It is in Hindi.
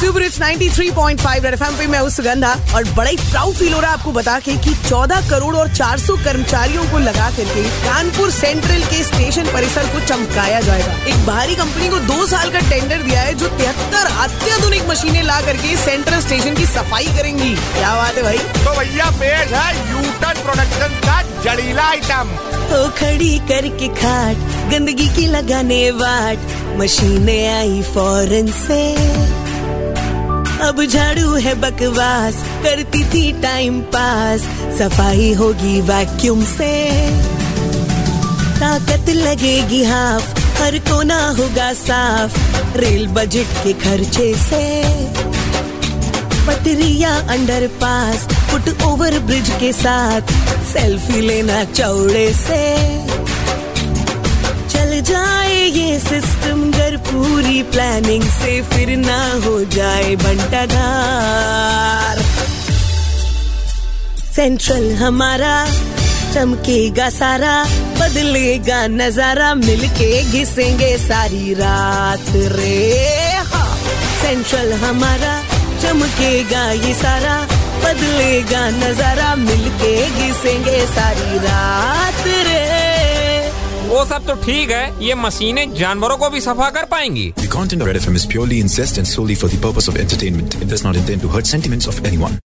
सुपर इट्स 93.5 रेड एफएम पे मैं हूँ सुगंधा और बड़ा ही प्राउड फील हो रहा है आपको बता के कि 14 करोड़ और 400 कर्मचारियों को लगा करके कानपुर सेंट्रल के स्टेशन परिसर को चमकाया जाएगा। एक बाहरी कंपनी को दो साल का टेंडर दिया है जो तिहत्तर अत्याधुनिक मशीनें ला करके सेंट्रल स्टेशन की सफ़ाई करेंगी। क्या बात है भाई? तो भैया पेश है यूटन प्रोडक्शन का जड़ीला आइटम ओ खड़ी करके खाट गंदगी की लगाने वाट मशीनें आई फॉरन से। अब झाड़ू है बकवास, करती थी टाइम पास सफ़ाई होगी वैक्यूम से। ताकत लगेगी हाफ़ हर कोना होगा साफ़। रेल बजट के खर्चे से। पटरिया underpass foot over bridge के साथ। सेल्फी लेना चौड़े से। चल जाए ये सिस्टम। पूरी प्लानिंग से फिर ना हो जाए बंटाधार सेंट्रल हमारा, चमकेगा सारा, बदलेगा नज़ारा, मिलके घिसेंगे सारी रात रे हाँ। सेंट्रल हमारा, चमकेगा ये सारा, बदलेगा नज़ारा, मिलके घिसेंगे सारी रात वो सब तो ठीक है ये मशीनें जानवरों को भी सफ़ा कर पाएँगी The content of Red FM is purely incest and solely for the purpose of entertainment. It does not intend to hurt sentiments of anyone.